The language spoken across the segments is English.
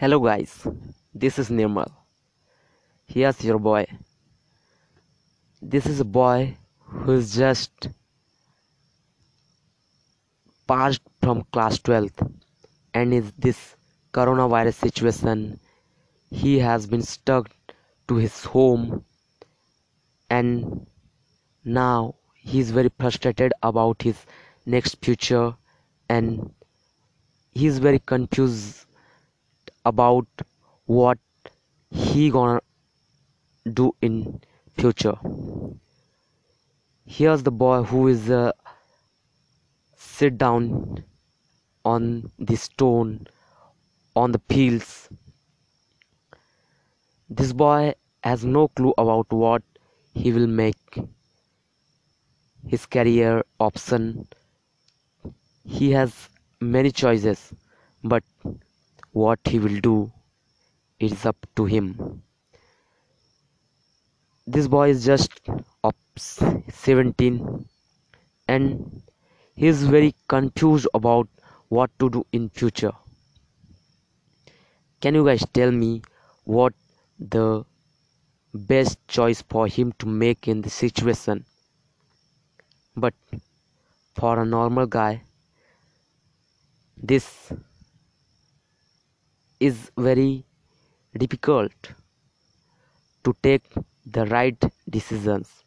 Hello guys, this is Nirmal. Here's your boy. This is a boy who's just passed from class 12th and in this coronavirus situation he has been stuck to his home and now he is very frustrated about his next future and he is very confused about what he gonna do in future. Here's the boy who is uh, sit down on the stone on the fields. This boy has no clue about what he will make. His career option he has many choices but what he will do is up to him. This boy is just of 17 and he is very confused about what to do in future. Can you guys tell me what the best choice for him to make in this situation? But for a normal guy this is very difficult to take the right decisions.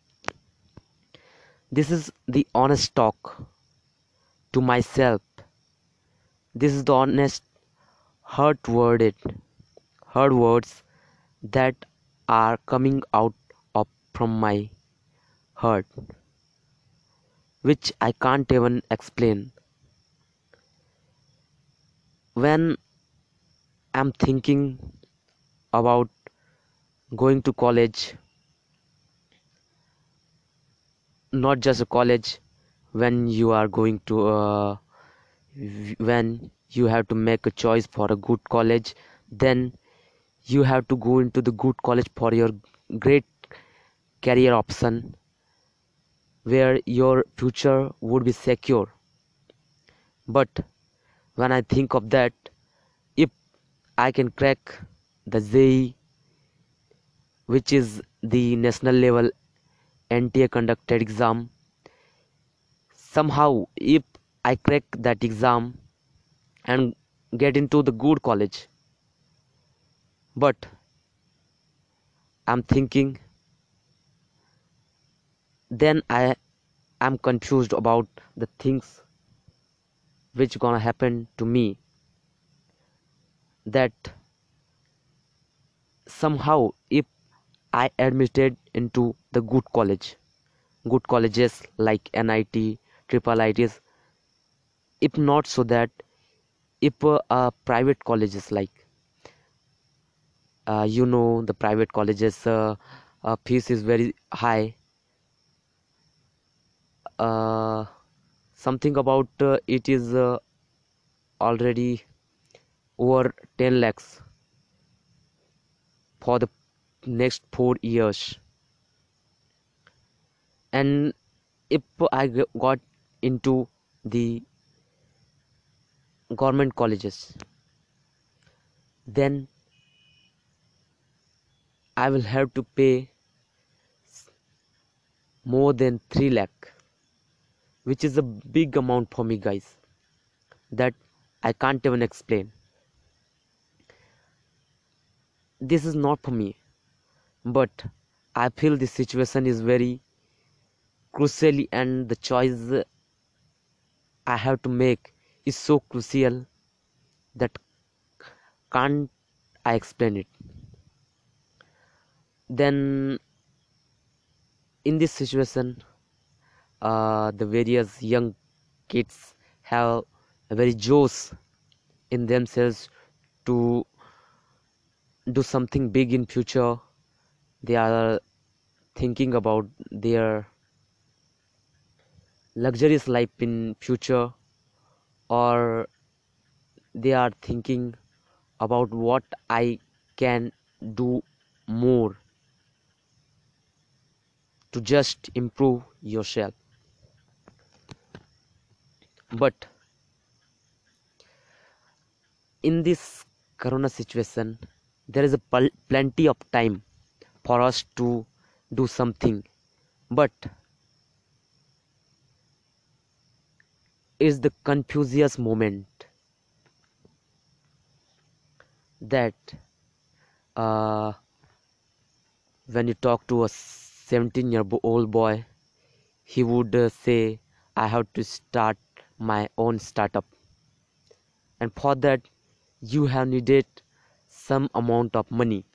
This is the honest talk to myself. This is the honest hurt worded hard words that are coming out of from my heart which i can't even explain. When i'm thinking about going to college. Not just a college when you are going to uh, when you have to make a choice for a good college then you have to go into the good college for your great career option where your future would be secure. But when i think of that i can crack the JEE which is the national level NTA conducted exam. Somehow if I crack that exam and get into the good college. But I'm thinking then I am confused about the things which gonna happen to me that somehow if I admitted into the good college good colleges like NIT triple ITs if not so that if uh, uh, private colleges like uh, you know the private colleges uh, uh, fees is very high uh, something about uh, it is uh, already over 10 lakhs for the next 4 years. And if i got into the government colleges then i will have to pay more than 3 lakh which is a big amount for me guys that i can't even explain this is not for me. But i feel this situation is very crucially and the choice i have to make is so crucial that can't i explain it. Then in this situation uh, the various young kids have a very josh in themselves to do something big in future they are thinking about their luxurious life in future or they are thinking about what i can do more to just improve yourself. But in this corona situation there is pl- plenty of time for us to do something. But is the confucius moment that uh, when you talk to a 17 year old boy he would uh, say i have to start my own startup. And for that you have needed some amount of money.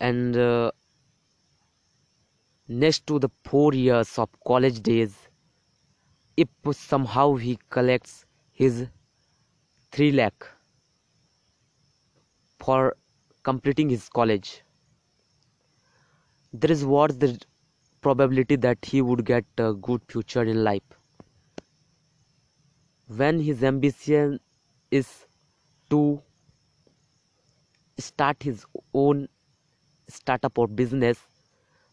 And uh, next to the 4 years of college days if somehow he collects his 3 lakh for completing his college there is what's the probability that he would get a good future in life. When his ambition is to start his own startup or business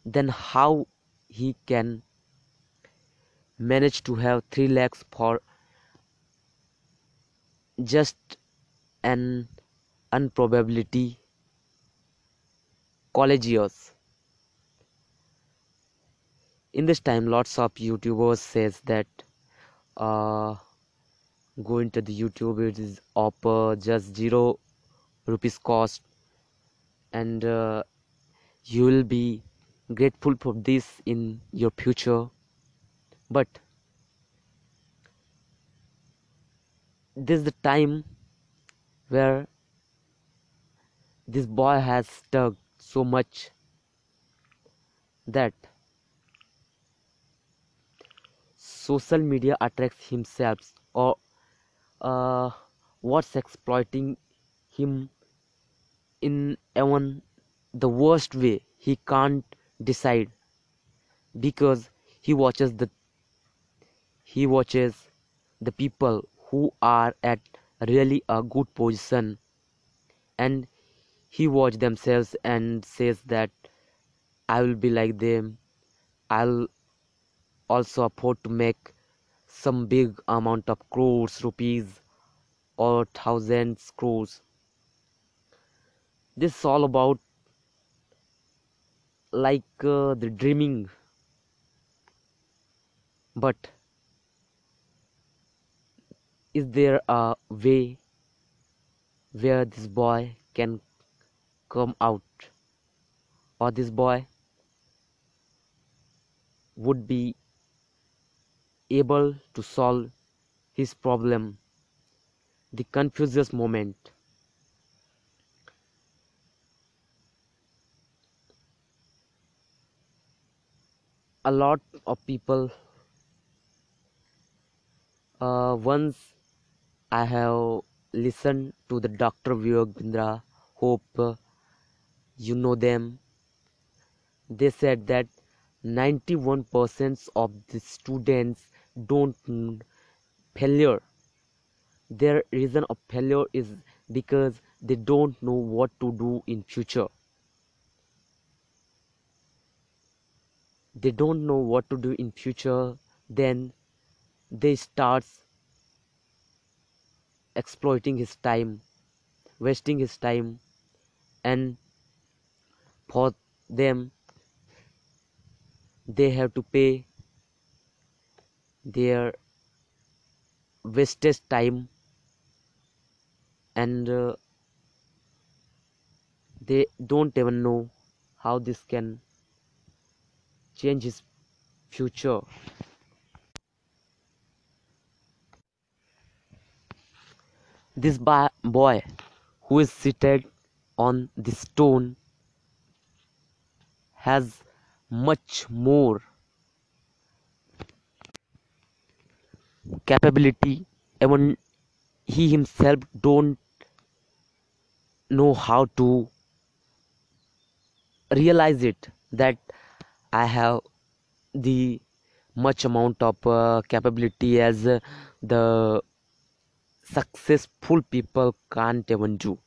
then how he can manage to have 3 lakhs for just an unprobability college years. In this time lots of youtubers says that uh, going to the youtube it is offer just zero rupees cost. And uh, you will be grateful for this in your future. But this is the time where this boy has stuck so much that social media attracts himself or uh, what's exploiting him in even the worst way he can't decide because he watches the he watches the people who are at really a good position and he watch themselves and says that i will be like them. I'll also afford to make some big amount of crores rupees or thousands crores this is all about like uh, the dreaming. But is there a way where this boy can come out? Or this boy would be able to solve his problem? The confucius moment a lot of people uh, once i have listened to the dr Vivek hope uh, you know them. They said that 91% of the students don't failure. Their reason of failure is because they don't know what to do in future they don't know what to do in future then they starts exploiting his time wasting his time and for them they have to pay their wasted time and uh, they don't even know how this can change his future. This boy who is seated on the stone has much more capability. Even he himself don't know how to realize it that i have the much amount of uh, capability as uh, the successful people can't even do.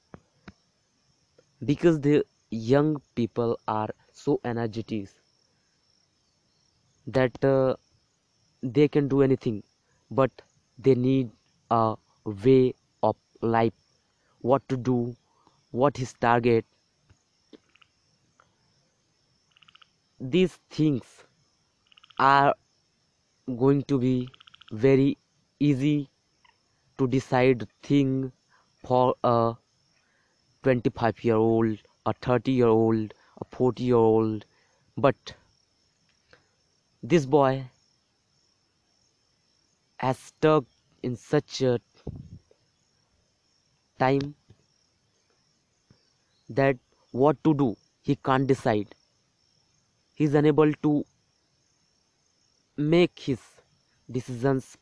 Because the young people are so energetic that uh, they can do anything but they need a way of life. What to do what his target these things are going to be very easy to decide thing for a 25 year old a 30 year old a 40 year old but this boy has stuck in such a time that what to do he can't decide he's unable to make his decisions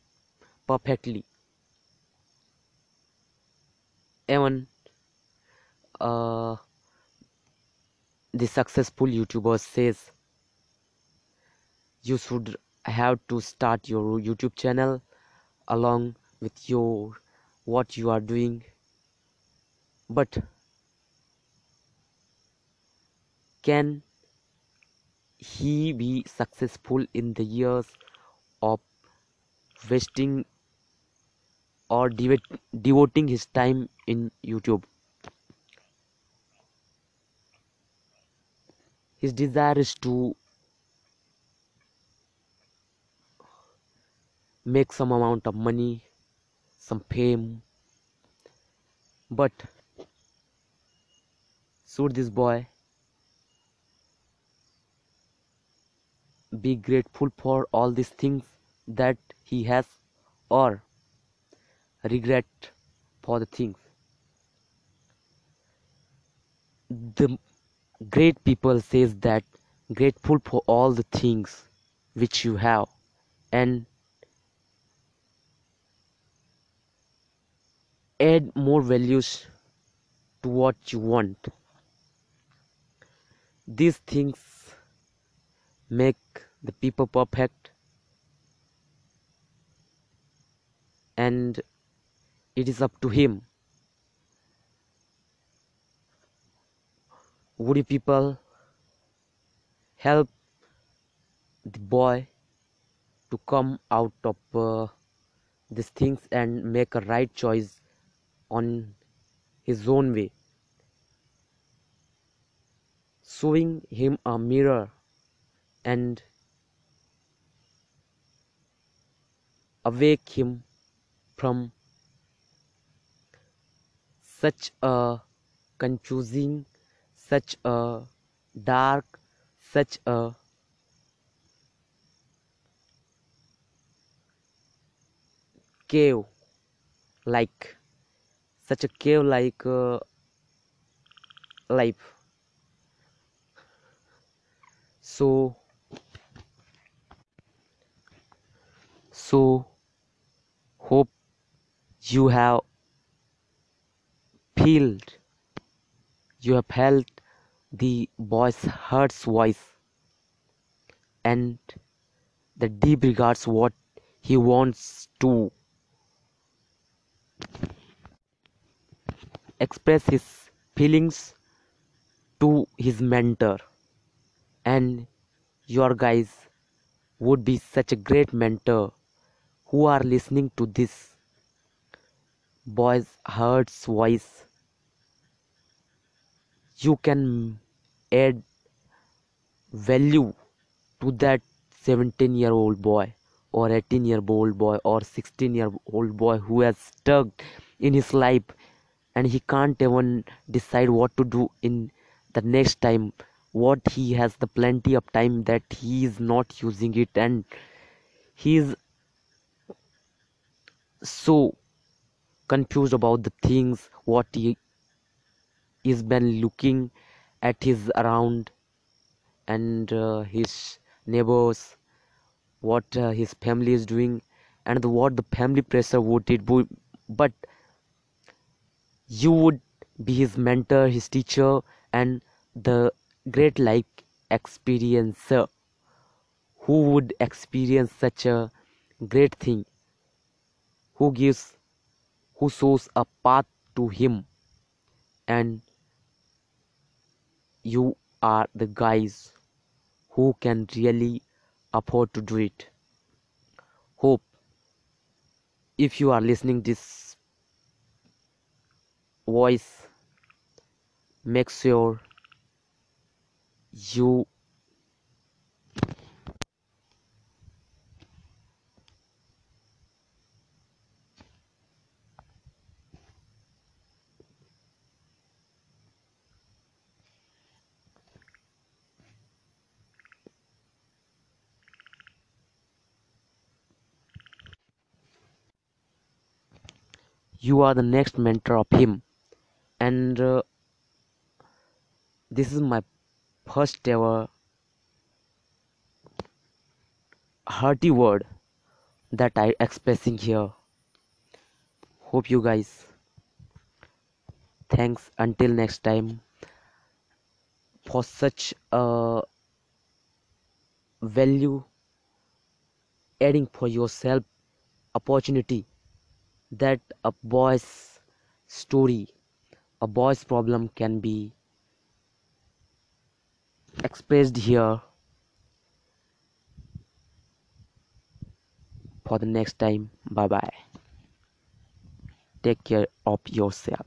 perfectly. Even uh, the successful youtuber says you should have to start your youtube channel along with your what you are doing. But can he be successful in the years of wasting or devoting his time in YouTube. His desire is to make some amount of money, some fame, but should this boy be grateful for all these things that he has or regret for the things. The great people says that grateful for all the things which you have and add more values to what you want. These things make the people perfect. And it is up to him. Would you people help the boy to come out of uh, these things and make a right choice on his own way. Showing him a mirror and awake him from such a confusing, such a dark, such a cave like such a cave like uh, life. So so hope you have felt you have felt the boy's heart's voice and the deep regards what he wants to express his feelings to his mentor. And your guys would be such a great mentor who are listening to this boy's heart's voice you can add value to that 17 year old boy or 18 year old boy or 16 year old boy who has stuck in his life and he can't even decide what to do in the next time. What he has the plenty of time that he is not using it and he is so confused about the things what he is been looking at his around and uh, his neighbors what uh, his family is doing and the, what the family pressure would but you would be his mentor his teacher and the great life experiencer. Who would experience such a great thing who gives who shows a path to him. And you are the guys who can really afford to do it. Hope if you are listening this voice make sure you you are the next mentor of him. And uh, this is my first ever hearty word that i expressing here. Hope you guys thanks until next time for such a value adding for yourself opportunity that a boy's story a boy's problem can be expressed here for the next time. Bye bye take care of yourself